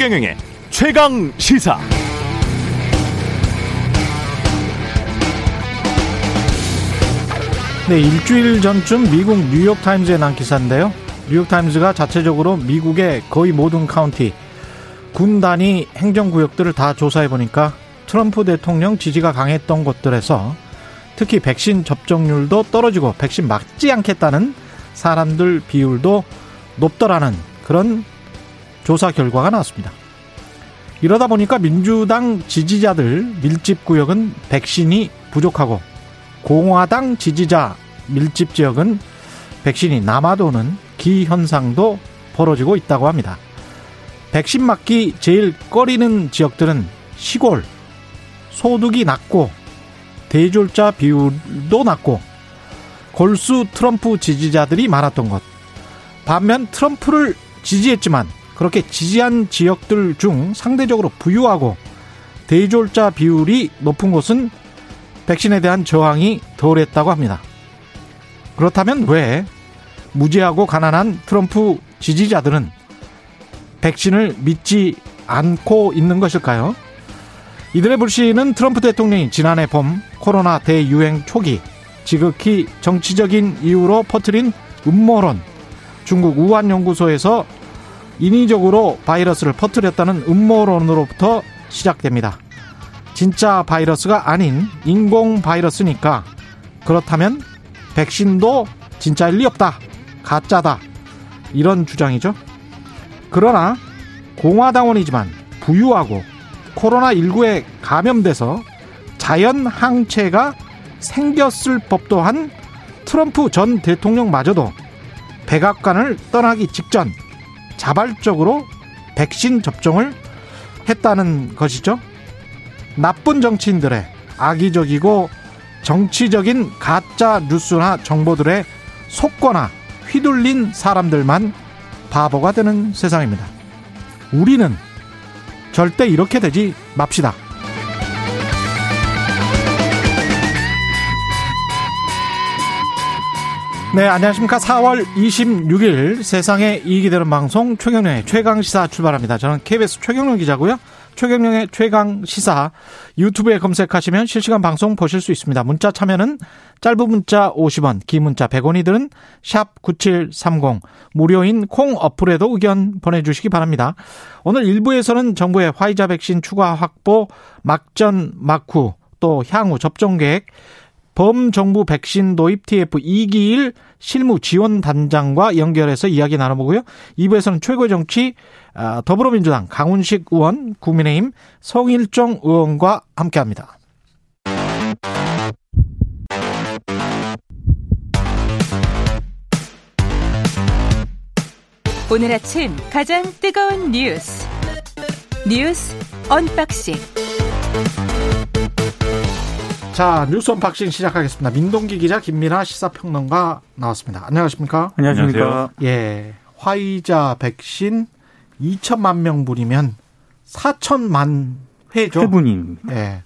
최경영의 최강 시사. 네, 일주일 전쯤 미국 뉴욕 타임즈에 난 기사인데요. 뉴욕 타임즈가 자체적으로 미국의 거의 모든 카운티, 군 단위 행정구역들을 다 조사해 보니까 트럼프 대통령 지지가 강했던 곳들에서 특히 백신 접종률도 떨어지고 백신 맞지 않겠다는 사람들 비율도 높더라는 그런 조사 결과가 나왔습니다. 이러다 보니까 민주당 지지자들 밀집 구역은 백신이 부족하고 공화당 지지자 밀집 지역은 백신이 남아도는 기현상도 벌어지고 있다고 합니다. 백신 맞기 제일 꺼리는 지역들은 시골, 소득이 낮고 대졸자 비율도 낮고 골수 트럼프 지지자들이 많았던 것. 반면 트럼프를 지지했지만 그렇게 지지한 지역들 중 상대적으로 부유하고 대졸자 비율이 높은 곳은 백신에 대한 저항이 덜했다고 합니다. 그렇다면 왜 무지하고 가난한 트럼프 지지자들은 백신을 믿지 않고 있는 것일까요? 이들의 불신은 트럼프 대통령이 지난해 봄 코로나 대유행 초기 지극히 정치적인 이유로 퍼뜨린 음모론, 중국 우한 연구소에서 인위적으로 바이러스를 퍼뜨렸다는 음모론으로부터 시작됩니다. 진짜 바이러스가 아닌 인공 바이러스니까 그렇다면 백신도 진짜일 리 없다. 가짜다. 이런 주장이죠. 그러나 공화당원이지만 부유하고 코로나19에 감염돼서 자연 항체가 생겼을 법도 한 트럼프 전 대통령마저도 백악관을 떠나기 직전 자발적으로 백신 접종을 했다는 것이죠. 나쁜 정치인들의 악의적이고 정치적인 가짜 뉴스나 정보들의 속거나 휘둘린 사람들만 바보가 되는 세상입니다. 우리는 절대 이렇게 되지 맙시다. 네, 안녕하십니까. 4월 26일 세상에 이익이 되는 방송 최경령의 최강시사 출발합니다. 저는 KBS 최경령 기자고요. 최경령의 최강시사 유튜브에 검색하시면 실시간 방송 보실 수 있습니다. 문자 참여는 짧은 문자 50원, 긴 문자 100원이들은 샵9730 무료인 콩 어플에도 의견 보내주시기 바랍니다. 오늘 1부에서는 정부의 화이자 백신 추가 확보, 막전, 막후, 또 향후 접종 계획, 범정부 백신 도입 TF 이기일 실무 지원 단장과 연결해서 이야기 나눠보고요. 2부에서는 최고의 정치 아, 더불어민주당 강훈식 의원, 국민의힘 성일종 의원과 함께합니다. 오늘 아침 가장 뜨거운 뉴스 뉴스 언박싱 자, 뉴스 언박싱 시작하겠습니다. 민동기 기자, 김민아 시사평론가 나왔습니다. 안녕하십니까? 안녕하십니까? 예. 화이자 백신 2천만 명분이면 4천만 회죠. 회분입니다. 예.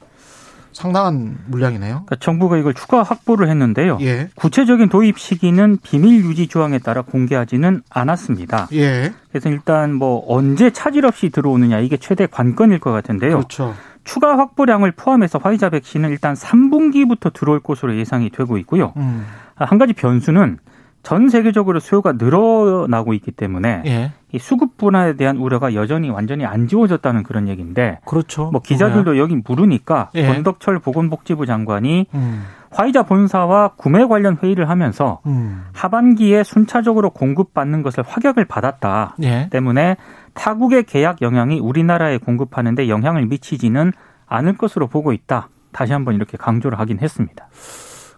상당한 물량이네요. 그러니까 정부가 이걸 추가 확보를 했는데요. 예. 구체적인 도입 시기는 비밀 유지 조항에 따라 공개하지는 않았습니다. 예. 그래서 일단 뭐 언제 차질 없이 들어오느냐 이게 최대 관건일 것 같은데요. 그렇죠. 추가 확보량을 포함해서 화이자 백신은 일단 3분기부터 들어올 것으로 예상이 되고 있고요. 음. 한 가지 변수는 전 세계적으로 수요가 늘어나고 있기 때문에 예. 이 수급 분화에 대한 우려가 여전히 완전히 안 지워졌다는 그런 얘기인데 그렇죠. 뭐 기자들도 여기 물으니까 예. 권덕철 보건복지부 장관이 음. 화이자 본사와 구매 관련 회의를 하면서 음. 하반기에 순차적으로 공급받는 것을 확약을 받았다. 예. 때문에 타국의 계약 영향이 우리나라에 공급하는데 영향을 미치지는 않을 것으로 보고 있다. 다시 한번 이렇게 강조를 하긴 했습니다.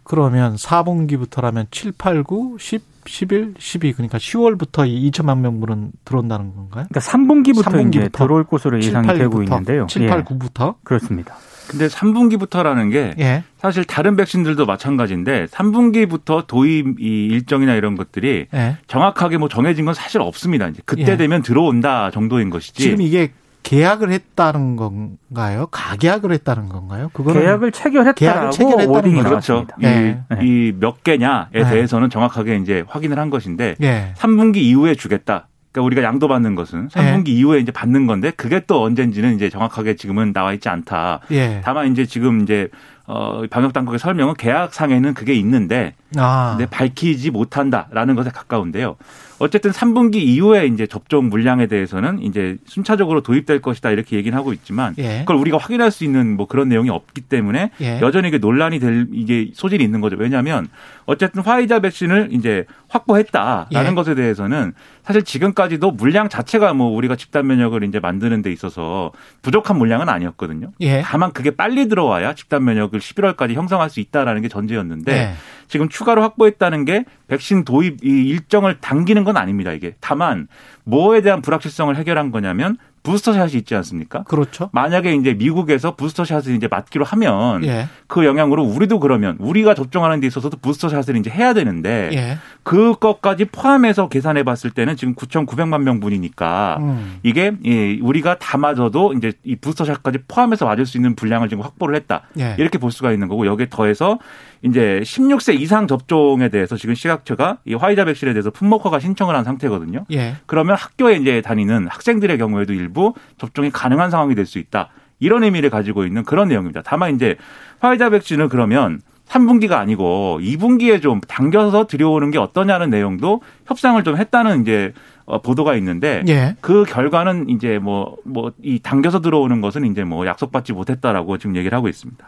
그러면 4분기부터라면 7, 8, 9, 10, 11, 12 그러니까 10월부터 이 2천만 명분은 들어온다는 건가요? 그러니까 3분기부터, 3분기부터 이제 들어올 것으로 예상이 7, 8, 되고 9부터, 있는데요. 7, 예, 8, 9부터? 그렇습니다. 근데 3분기부터라는 게 예. 사실 다른 백신들도 마찬가지인데 3분기부터 도입 이 일정이나 이런 것들이 예. 정확하게 뭐 정해진 건 사실 없습니다. 이제 그때 예. 되면 들어온다 정도인 것이지. 지금 이게 계약을 했다는 건가요? 가계약을 했다는 건가요? 그거는 계약을 체결했다라고 계약을 체결했다는 워딩이 거죠. 그렇죠. 나왔습니다. 네. 이몇 개냐에 네. 대해서는 정확하게 이제 확인을 한 것인데 예. 3분기 이후에 주겠다. 그러니까 우리가 양도 받는 것은 3분기 이후에 이제 받는 건데 그게 또 언젠지는 이제 정확하게 지금은 나와 있지 않다. 예. 다만 이제 지금 이제 어 방역 당국의 설명은 계약상에는 그게 있는데 아. 근데 밝히지 못한다라는 것에 가까운데요. 어쨌든 3분기 이후에 이제 접종 물량에 대해서는 이제 순차적으로 도입될 것이다 이렇게 얘기는 하고 있지만 예. 그걸 우리가 확인할 수 있는 뭐 그런 내용이 없기 때문에 예. 여전히 이게 논란이 될 이게 소질이 있는 거죠. 왜냐하면 어쨌든 화이자 백신을 이제 확보했다라는 예. 것에 대해서는 사실 지금까지도 물량 자체가 뭐 우리가 집단 면역을 이제 만드는 데 있어서 부족한 물량은 아니었거든요. 예. 다만 그게 빨리 들어와야 집단 면역을 11월까지 형성할 수 있다라는 게 전제였는데 예. 지금 추가로 확보했다는 게 백신 도입 이 일정을 당기는 건 아닙니다. 이게 다만 뭐에 대한 불확실성을 해결한 거냐면 부스터샷이 있지 않습니까? 그렇죠. 만약에 이제 미국에서 부스터샷을 이제 맞기로 하면 예. 그 영향으로 우리도 그러면 우리가 접종하는 데 있어서도 부스터샷을 이제 해야 되는데 예. 그것까지 포함해서 계산해 봤을 때는 지금 9,900만 명분이니까 음. 이게 예, 우리가 다 맞아도 이제 이 부스터샷까지 포함해서 맞을 수 있는 분량을 지금 확보를 했다. 예. 이렇게 볼 수가 있는 거고 여기에 더해서 이제 16세 이상 접종에 대해서 지금 시각처가 이 화이자 백신에 대해서 품목허가 신청을 한 상태거든요. 예. 그러면 학교에 이제 다니는 학생들의 경우에도 일부 접종이 가능한 상황이 될 수 있다. 이런 의미를 가지고 있는 그런 내용입니다. 다만 이제 화이자 백신을 그러면 3분기가 아니고 2분기에 좀 당겨서 들여오는 게 어떠냐는 내용도 협상을 좀 했다는 이제 어, 보도가 있는데 예. 그 결과는 이제 뭐 뭐 이 당겨서 들어오는 것은 이제 뭐 약속받지 못했다라고 지금 얘기를 하고 있습니다.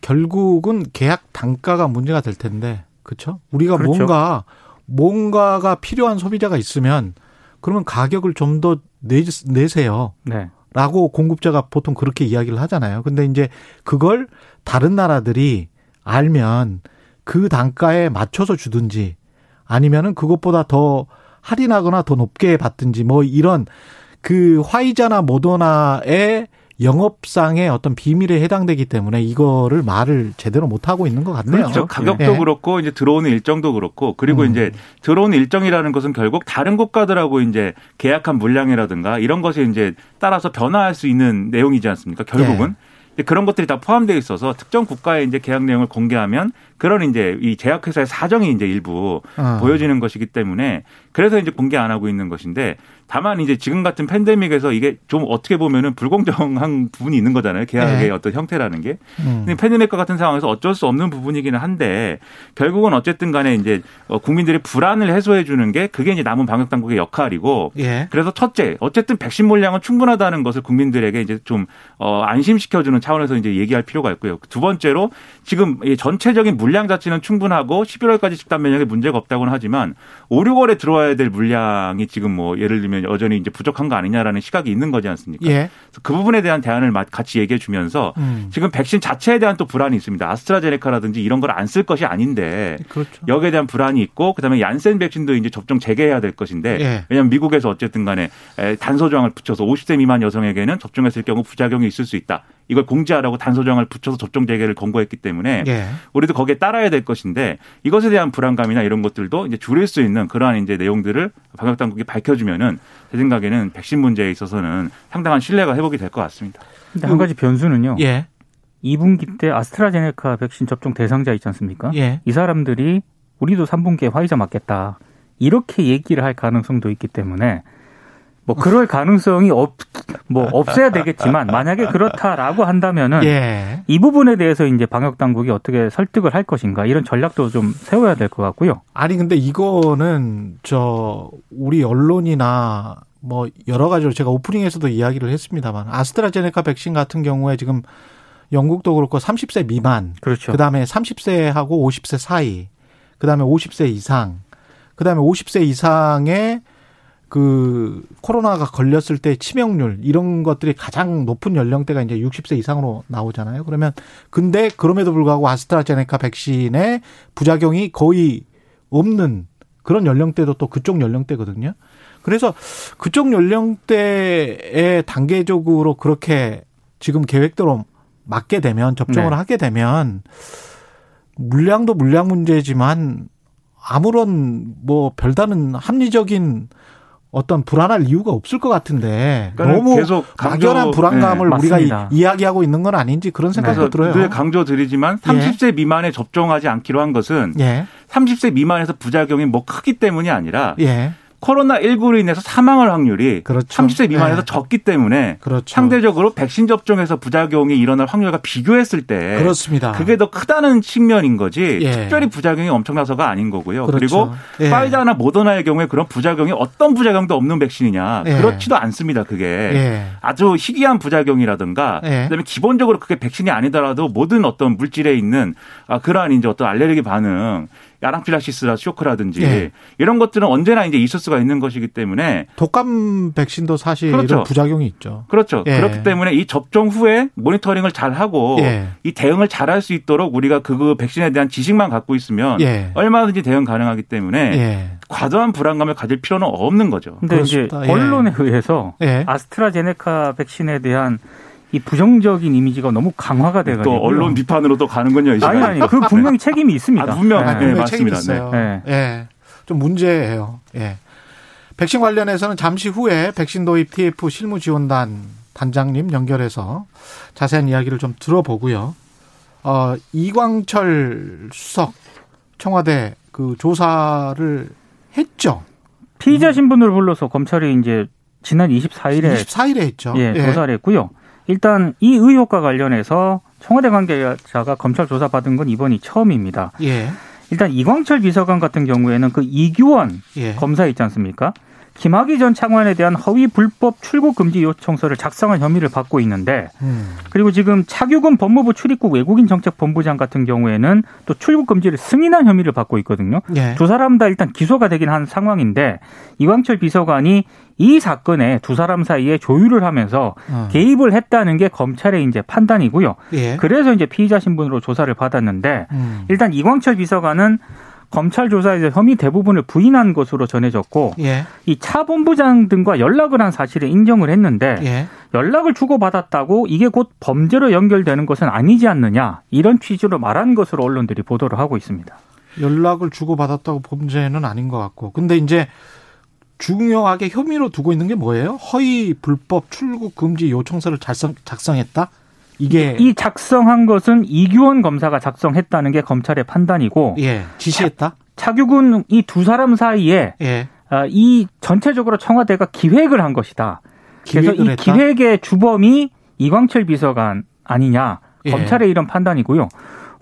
결국은 계약 단가가 문제가 될 텐데, 그렇죠? 우리가 그렇죠. 뭔가 뭔가가 필요한 소비자가 있으면 그러면 가격을 좀 더 내세요. 네. 라고 공급자가 보통 그렇게 이야기를 하잖아요. 근데 이제 그걸 다른 나라들이 알면 그 단가에 맞춰서 주든지 아니면은 그것보다 더 할인하거나 더 높게 받든지 뭐 이런 그 화이자나 모더나의 영업상의 어떤 비밀에 해당되기 때문에 이거를 말을 제대로 못 하고 있는 것 같네요. 그렇죠. 가격도 예. 그렇고 이제 들어오는 일정도 그렇고 그리고 음. 이제 들어오는 일정이라는 것은 결국 다른 국가들하고 이제 계약한 물량이라든가 이런 것이 이제 따라서 변화할 수 있는 내용이지 않습니까? 결국은. 예. 근데 그런 것들이 다 포함되어 있어서 특정 국가의 이제 계약 내용을 공개하면 그런 이제 이 제약회사의 사정이 이제 일부 어. 보여지는 것이기 때문에 그래서 이제 공개 안 하고 있는 것인데 다만 이제 지금 같은 팬데믹에서 이게 좀 어떻게 보면은 불공정한 부분이 있는 거잖아요. 계약의 네. 어떤 형태라는 게. 음. 팬데믹과 같은 상황에서 어쩔 수 없는 부분이기는 한데 결국은 어쨌든 간에 이제 어, 국민들의 불안을 해소해 주는 게 그게 이제 남은 방역 당국의 역할이고 예. 그래서 첫째, 어쨌든 백신 물량은 충분하다는 것을 국민들에게 이제 좀 어, 안심시켜 주는 차원에서 이제 얘기할 필요가 있고요. 두 번째로 지금 이 전체적인 물량 자체는 충분하고 11월까지 집단 면역에 문제가 없다고는 하지만 5, 6월에 들어와야 될 물량이 지금 뭐 예를 들면 여전히 이제 부족한 거 아니냐라는 시각이 있는 거지 않습니까? 예. 그 부분에 대한 대안을 마- 같이 얘기해 주면서 음. 지금 백신 자체에 대한 또 불안이 있습니다. 아스트라제네카라든지 이런 걸 안 쓸 것이 아닌데 그렇죠. 여기에 대한 불안이 있고 그다음에 얀센 백신도 이제 접종 재개해야 될 것인데 예. 왜냐하면 미국에서 어쨌든 간에 에, 단서 조항을 붙여서 50세 미만 여성에게는 접종했을 경우 부작용이 있을 수 있다. 이걸 공지하라고 단서 조항을 붙여서 접종 재개를 권고했기 때문에 예. 우리도 거기에 따라야 될 것인데 이것에 대한 불안감이나 이런 것들도 이제 줄일 수 있는 그러한 이제 내용들을 방역 당국이 밝혀주면은 제 생각에는 백신 문제에 있어서는 상당한 신뢰가 회복이 될 것 같습니다. 근데 한 가지 변수는요. 예. 2분기 때 아스트라제네카 백신 접종 대상자 있지 않습니까? 예. 이 사람들이 우리도 3분기에 화이자 맞겠다. 이렇게 얘기를 할 가능성도 있기 때문에 뭐 그럴 가능성이 없, 뭐 없어야 되겠지만 만약에 그렇다라고 한다면은 예. 이 부분에 대해서 이제 방역 당국이 어떻게 설득을 할 것인가 이런 전략도 좀 세워야 될 것 같고요. 아니 근데 이거는 저 우리 언론이나 뭐 여러 가지로 제가 오프닝에서도 이야기를 했습니다만 아스트라제네카 백신 같은 경우에 지금 영국도 그렇고 30세 미만 그렇죠. 그다음에 30세하고 50세 사이 그다음에 50세 이상 그다음에 50세 이상의 그 코로나가 걸렸을 때 치명률 이런 것들이 가장 높은 연령대가 이제 60세 이상으로 나오잖아요. 그러면 근데 그럼에도 불구하고 아스트라제네카 백신의 부작용이 거의 없는 그런 연령대도 또 그쪽 연령대거든요. 그래서 그쪽 연령대에 단계적으로 그렇게 지금 계획대로 맞게 되면 접종을 네. 하게 되면 물량도 물량 문제지만 아무런 뭐 별다른 합리적인 어떤 불안할 이유가 없을 것 같은데 그러니까 너무 계속 강조- 막연한 불안감을 네, 우리가. 이- 이야기하고 있는 건 아닌지 그런 생각도 들어요. 늘 강조드리지만 30세 미만에 접종하지 않기로 한 것은 예, 30세 미만에서 부작용이 뭐 크기 때문이 아니라 예, 코로나 19로 인해서 사망할 확률이 그렇죠. 30세 미만에서 네. 적기 때문에 그렇죠. 상대적으로 백신 접종에서 부작용이 일어날 확률과 비교했을 때 그렇습니다. 그게 더 크다는 측면인 거지 예. 특별히 부작용이 엄청나서가 아닌 거고요. 그렇죠. 그리고 예. 파이자나 모더나의 경우에 그런 부작용이 어떤 부작용도 없는 백신이냐 예. 그렇지도 않습니다. 그게 예. 아주 희귀한 부작용이라든가 예. 그다음에 기본적으로 그게 백신이 아니더라도 모든 어떤 물질에 있는 아, 그러한 이제 어떤 알레르기 반응 아랑필라시스라 쇼크라든지 예. 이런 것들은 언제나 이제 있을 수가 있는 것이기 때문에 독감 백신도 사실 그렇죠. 부작용이 있죠. 그렇죠. 예. 그렇기 때문에 이 접종 후에 모니터링을 잘 하고 예. 이 대응을 잘 할 수 있도록 우리가 그 백신에 대한 지식만 갖고 있으면 예. 얼마든지 대응 가능하기 때문에 예. 과도한 불안감을 가질 필요는 없는 거죠. 근데 그렇습니다. 이제 예. 언론에 의해서 예. 아스트라제네카 백신에 대한 이 부정적인 이미지가 너무 강화가 돼가지고 또 언론 비판으로 또 가는군요. 이 아니. 아니 그 분명히 책임이 있습니다. 아, 분명. 예. 네, 분명히 맞습니다. 책임이 있어요. 네. 예. 좀 문제예요. 예. 백신 관련해서는 잠시 후에 백신 도입 TF 실무 지원단 단장님 연결해서 자세한 이야기를 좀 들어보고요. 어, 이광철 수석 청와대 그 조사를 했죠. 피의자 신분을 불러서 검찰이 이제 지난 24일에 24일에 했죠. 예, 조사를 했고요. 일단 이 의혹과 관련해서 청와대 관계자가 검찰 조사 받은 건 이번이 처음입니다. 예. 일단 이광철 비서관 같은 경우에는 그 이규원 예. 검사 있지 않습니까? 김학의 전 차관에 대한 허위 불법 출국 금지 요청서를 작성한 혐의를 받고 있는데 음. 그리고 지금 차규근 법무부 출입국 외국인 정책 본부장 같은 경우에는 또 출국 금지를 승인한 혐의를 받고 있거든요. 예. 두 사람 다 일단 기소가 되긴 한 상황인데 이광철 비서관이 이 사건에 두 사람 사이에 조율을 하면서 어. 개입을 했다는 게 검찰의 이제 판단이고요. 예. 그래서 이제 피의자 신분으로 조사를 받았는데 음. 일단 이광철 비서관은 검찰 조사에서 혐의 대부분을 부인한 것으로 전해졌고 예. 이차 본부장 등과 연락을 한 사실을 인정을 했는데 예. 연락을 주고받았다고 이게 곧 범죄로 연결되는 것은 아니지 않느냐 이런 취지로 말한 것으로 언론들이 보도를 하고 있습니다. 연락을 주고받았다고 범죄는 아닌 것 같고. 근데 이제 중요하게 혐의로 두고 있는 게 뭐예요? 허위 불법 출국 금지 요청서를 작성, 작성했다? 이게 이 작성한 것은 이규원 검사가 작성했다는 게 검찰의 판단이고 예, 지시했다? 차규근 이두 사람 사이에 예. 아, 이 전체적으로 청와대가 기획을 한 것이다. 그래서 이 했다? 기획의 주범이 이광철 비서관 아니냐 예. 검찰의 이런 판단이고요.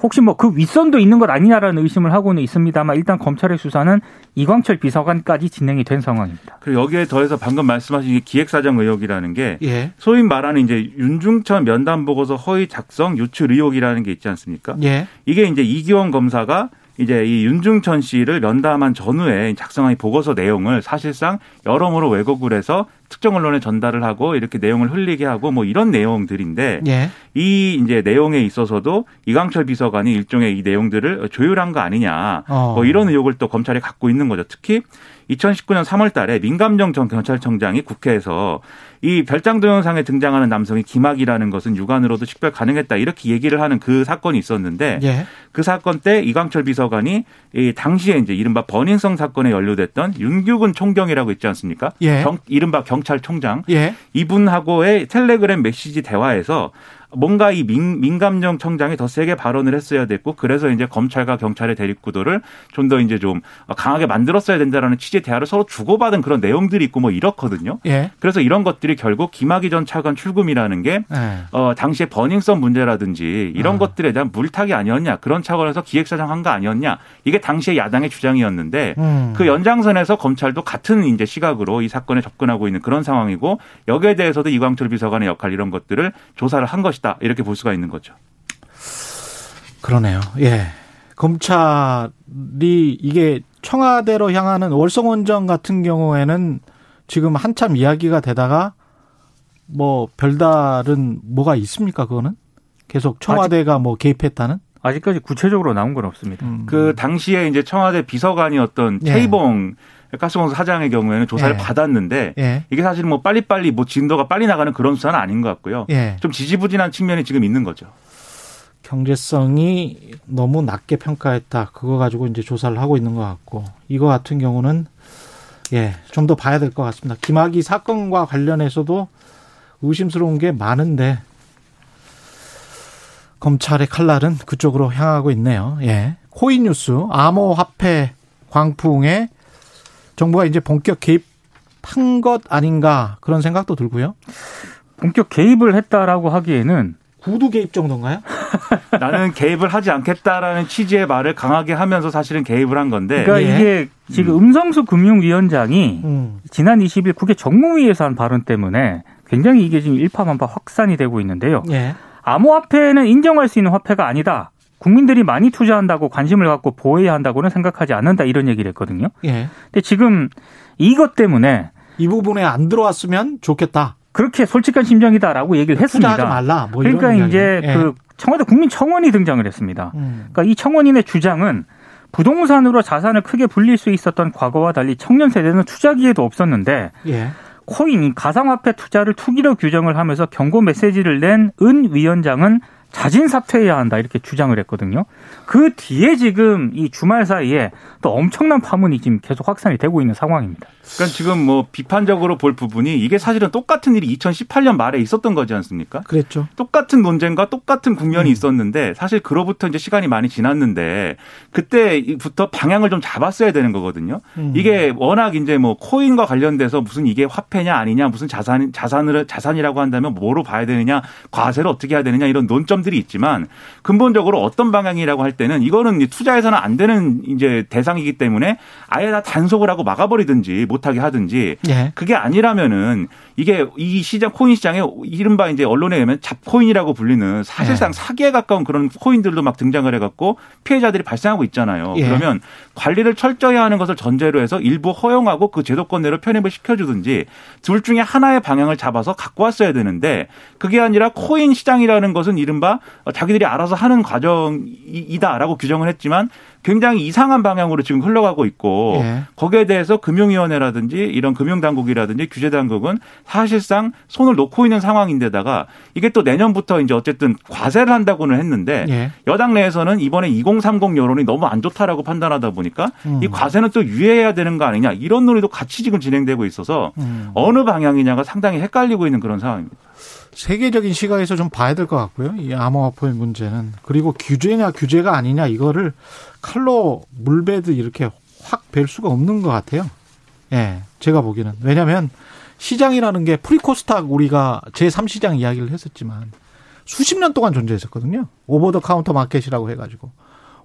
혹시 뭐 그 윗선도 있는 것 아니냐라는 의심을 하고는 있습니다만 일단 검찰의 수사는 이광철 비서관까지 진행이 된 상황입니다. 그리고 여기에 더해서 방금 말씀하신 이 기획사정 의혹이라는 게 예. 소위 말하는 이제 윤중천 면담 보고서 허위 작성 유출 의혹이라는 게 있지 않습니까? 예. 이게 이제 이기원 검사가 이제 이 윤중천 씨를 면담한 전후에 작성한 이 보고서 내용을 사실상 여러모로 왜곡을 해서 특정 언론에 전달을 하고 이렇게 내용을 흘리게 하고 뭐 이런 내용들인데 예. 이 이제 내용에 있어서도 이광철 비서관이 일종의 이 내용들을 조율한 거 아니냐 어. 뭐 이런 의혹을 또 검찰이 갖고 있는 거죠. 특히 2019년 3월 달에 민감정 전 경찰청장이 국회에서 이 별장 동영상에 등장하는 남성이 김학이라는 것은 육안으로도 식별 가능했다 이렇게 얘기를 하는 그 사건이 있었는데 예. 그 사건 때 이광철 비서관이 이 당시에 이제 이른바 버닝성 사건에 연루됐던 윤규근 총경이라고 있지 않습니까? 예. 경- 이른바 경찰총장 예. 이분하고의 텔레그램 메시지 대화에서 뭔가 이 민, 민감정 청장이 더 세게 발언을 했어야 됐고 그래서 이제 검찰과 경찰의 대립 구도를 좀 더 이제 좀 강하게 만들었어야 된다라는 취지의 대화를 서로 주고받은 그런 내용들이 있고 뭐 이렇거든요. 예. 그래서 이런 것들이 결국 김학의 전 차관 출금이라는 게 예. 어, 당시에 버닝썬 문제라든지 이런 아. 것들에 대한 물타기 아니었냐 그런 차원에서 기획사정한 거 아니었냐 이게 당시에 야당의 주장이었는데 음. 그 연장선에서 검찰도 같은 이제 시각으로 이 사건에 접근하고 있는 그런 상황이고 여기에 대해서도 이광철 비서관의 역할 이런 것들을 조사를 한 것이 다 이렇게 볼 수가 있는 거죠. 그러네요. 예. 검찰이 이게 청와대로 향하는 월성원전 같은 경우에는 지금 한참 이야기가 되다가 뭐 별다른 뭐가 있습니까? 그거는 계속 청와대가 뭐 개입했다는? 아직까지 구체적으로 나온 건 없습니다. 음. 그 당시에 이제 청와대 비서관이었던 예. 최이봉 가스공사 사장의 경우에는 조사를 예. 받았는데 예. 이게 사실 뭐 빨리빨리 뭐 진도가 빨리 나가는 그런 수사는 아닌 것 같고요. 예. 좀 지지부진한 측면이 지금 있는 거죠. 경제성이 너무 낮게 평가했다. 그거 가지고 이제 조사를 하고 있는 것 같고 이거 같은 경우는 예, 좀 더 봐야 될 것 같습니다. 김학의 사건과 관련해서도 의심스러운 게 많은데 검찰의 칼날은 그쪽으로 향하고 있네요. 예. 코인 뉴스 암호화폐 광풍에 정부가 이제 본격 개입한 것 아닌가 그런 생각도 들고요. 본격 개입을 했다라고 하기에는 구두 개입 정도인가요? 나는 개입을 하지 않겠다라는 취지의 말을 강하게 하면서 사실은 개입을 한 건데 그러니까 예. 이게 지금 음성수 금융위원장이 음. 지난 20일 국회 정무위에서 한 발언 때문에 굉장히 이게 지금 일파만파 확산이 되고 있는데요. 예. 암호화폐는 인정할 수 있는 화폐가 아니다. 국민들이 많이 투자한다고 관심을 갖고 보호해야 한다고는 생각하지 않는다 이런 얘기를 했거든요. 예. 근데 지금 이것 때문에 이 부분에 안 들어왔으면 좋겠다. 그렇게 솔직한 심정이다라고 얘기를 했습니다. 투자하지 말라. 뭐 그러니까. 이제 예. 그 청와대 국민청원이 등장을 했습니다. 음. 그러니까 이 청원인의 주장은 부동산으로 자산을 크게 불릴 수 있었던 과거와 달리 청년 세대는 투자 기회도 없었는데 예. 코인, 가상화폐 투자를 투기로 규정을 하면서 경고 메시지를 낸 은 위원장은 자진 사퇴해야 한다 이렇게 주장을 했거든요. 그 뒤에 지금 이 주말 사이에 또 엄청난 파문이 지금 계속 확산이 되고 있는 상황입니다. 그러니까 지금 뭐 비판적으로 볼 부분이 이게 사실은 똑같은 일이 2018년 말에 있었던 거지 않습니까? 그랬죠. 똑같은 논쟁과 똑같은 국면이 음. 있었는데 사실 그로부터 이제 시간이 많이 지났는데 그때부터 방향을 좀 잡았어야 되는 거거든요. 음. 이게 워낙 이제 뭐 코인과 관련돼서 무슨 이게 화폐냐 아니냐 무슨 자산 자산을 자산이라고 한다면 뭐로 봐야 되느냐 과세를 어떻게 해야 되느냐 이런 논점들이 있지만 근본적으로 어떤 방향이라고 할 때는 이거는 투자해서는 안 되는 이제 대상이기 때문에 아예 다 단속을 하고 막아버리든지 못하게 하든지 예. 그게 아니라면은 이게 이 시장 코인 시장에 이른바 이제 언론에 의하면 잡코인이라고 불리는 사실상 네. 사기에 가까운 그런 코인들도 막 등장을 해갖고 피해자들이 발생하고 있잖아요. 예. 그러면 관리를 철저히 하는 것을 전제로 해서 일부 허용하고 그 제도권 내로 편입을 시켜주든지 둘 중에 하나의 방향을 잡아서 갖고 왔어야 되는데 그게 아니라 코인 시장이라는 것은 이른바 자기들이 알아서 하는 과정이다라고 규정을 했지만 굉장히 이상한 방향으로 지금 흘러가고 있고 예. 거기에 대해서 금융위원회라든지 이런 금융당국이라든지 규제당국은 사실상 손을 놓고 있는 상황인데다가 이게 또 내년부터 이제 어쨌든 과세를 한다고는 했는데 예. 여당 내에서는 이번에 2030 여론이 너무 안 좋다라고 판단하다 보니까 음. 이 과세는 또 유예해야 되는 거 아니냐 이런 논의도 같이 지금 진행되고 있어서 음. 어느 방향이냐가 상당히 헷갈리고 있는 그런 상황입니다. 세계적인 시각에서 좀 봐야 될 것 같고요. 이 암호화폐 문제는 그리고 규제냐 규제가 아니냐 이거를 칼로 물 베듯 이렇게 확 벨 수가 없는 것 같아요. 예, 제가 보기에는 왜냐하면 시장이라는 게 프리코스닥 우리가 제3시장 이야기를 했었지만 수십 년 동안 존재했었거든요. over the counter market이라고 해가지고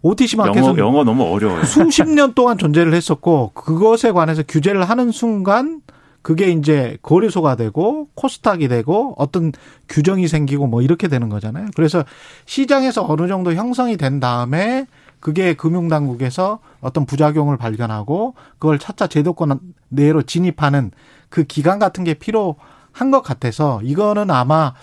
OTC 마켓은 영어 영어 너무 어려워요. 수십 년 동안 존재를 했었고 그것에 관해서 규제를 하는 순간 그게 이제 거래소가 되고 코스닥이 되고 어떤 규정이 생기고 뭐 이렇게 되는 거잖아요. 그래서 시장에서 어느 정도 형성이 된 다음에 그게 금융당국에서 어떤 부작용을 발견하고 그걸 차차 제도권 내로 진입하는 그 기간 같은 게 필요한 것 같아서 이거는 아마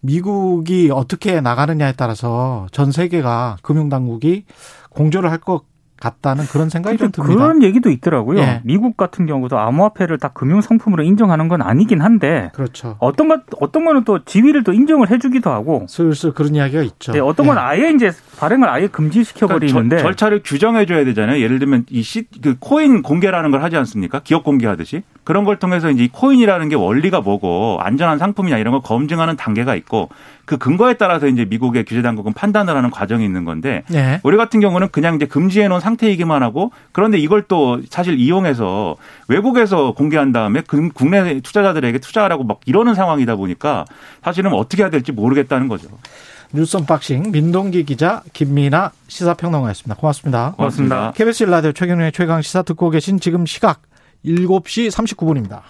미국이 어떻게 나가느냐에 따라서 전 세계가 금융당국이 공조를 할 것 같다는 그런 생각이 좀 듭니다. 그런 얘기도 있더라고요. 예. 미국 같은 경우도 암호화폐를 다 금융 상품으로 인정하는 건 아니긴 한데 그렇죠. 어떤 것 어떤 거는 또 지위를 또 인정을 해주기도 하고 슬슬 그런 이야기가 있죠. 네, 어떤 건 아예 이제 발행을 아예 금지시켜 그러니까 버리는데 절- 절차를 규정해 줘야 되잖아요. 예를 들면 이 시, 그 코인 공개라는 걸 하지 않습니까? 기업 공개하듯이 그런 걸 통해서 이제 이 코인이라는 게 원리가 뭐고 안전한 상품이냐 이런 걸 검증하는 단계가 있고 그 근거에 따라서 이제 미국의 규제 당국은 판단을 하는 과정이 있는 건데 네. 우리 같은 경우는 그냥 이제 금지해 놓은 상 태이기만 하고 그런데 이걸 또 사실 이용해서 외국에서 공개한 다음에 금- 국내 투자자들에게 투자하라고 막 이러는 상황이다 보니까 사실은 어떻게 해야 될지 모르겠다는 거죠. 뉴스 언박싱 민동기 기자 김민아 시사평론가였습니다. 고맙습니다. 고맙습니다. KBS 라디오 최경영의 최강 시사 듣고 계신 지금 시각 7시 39분입니다.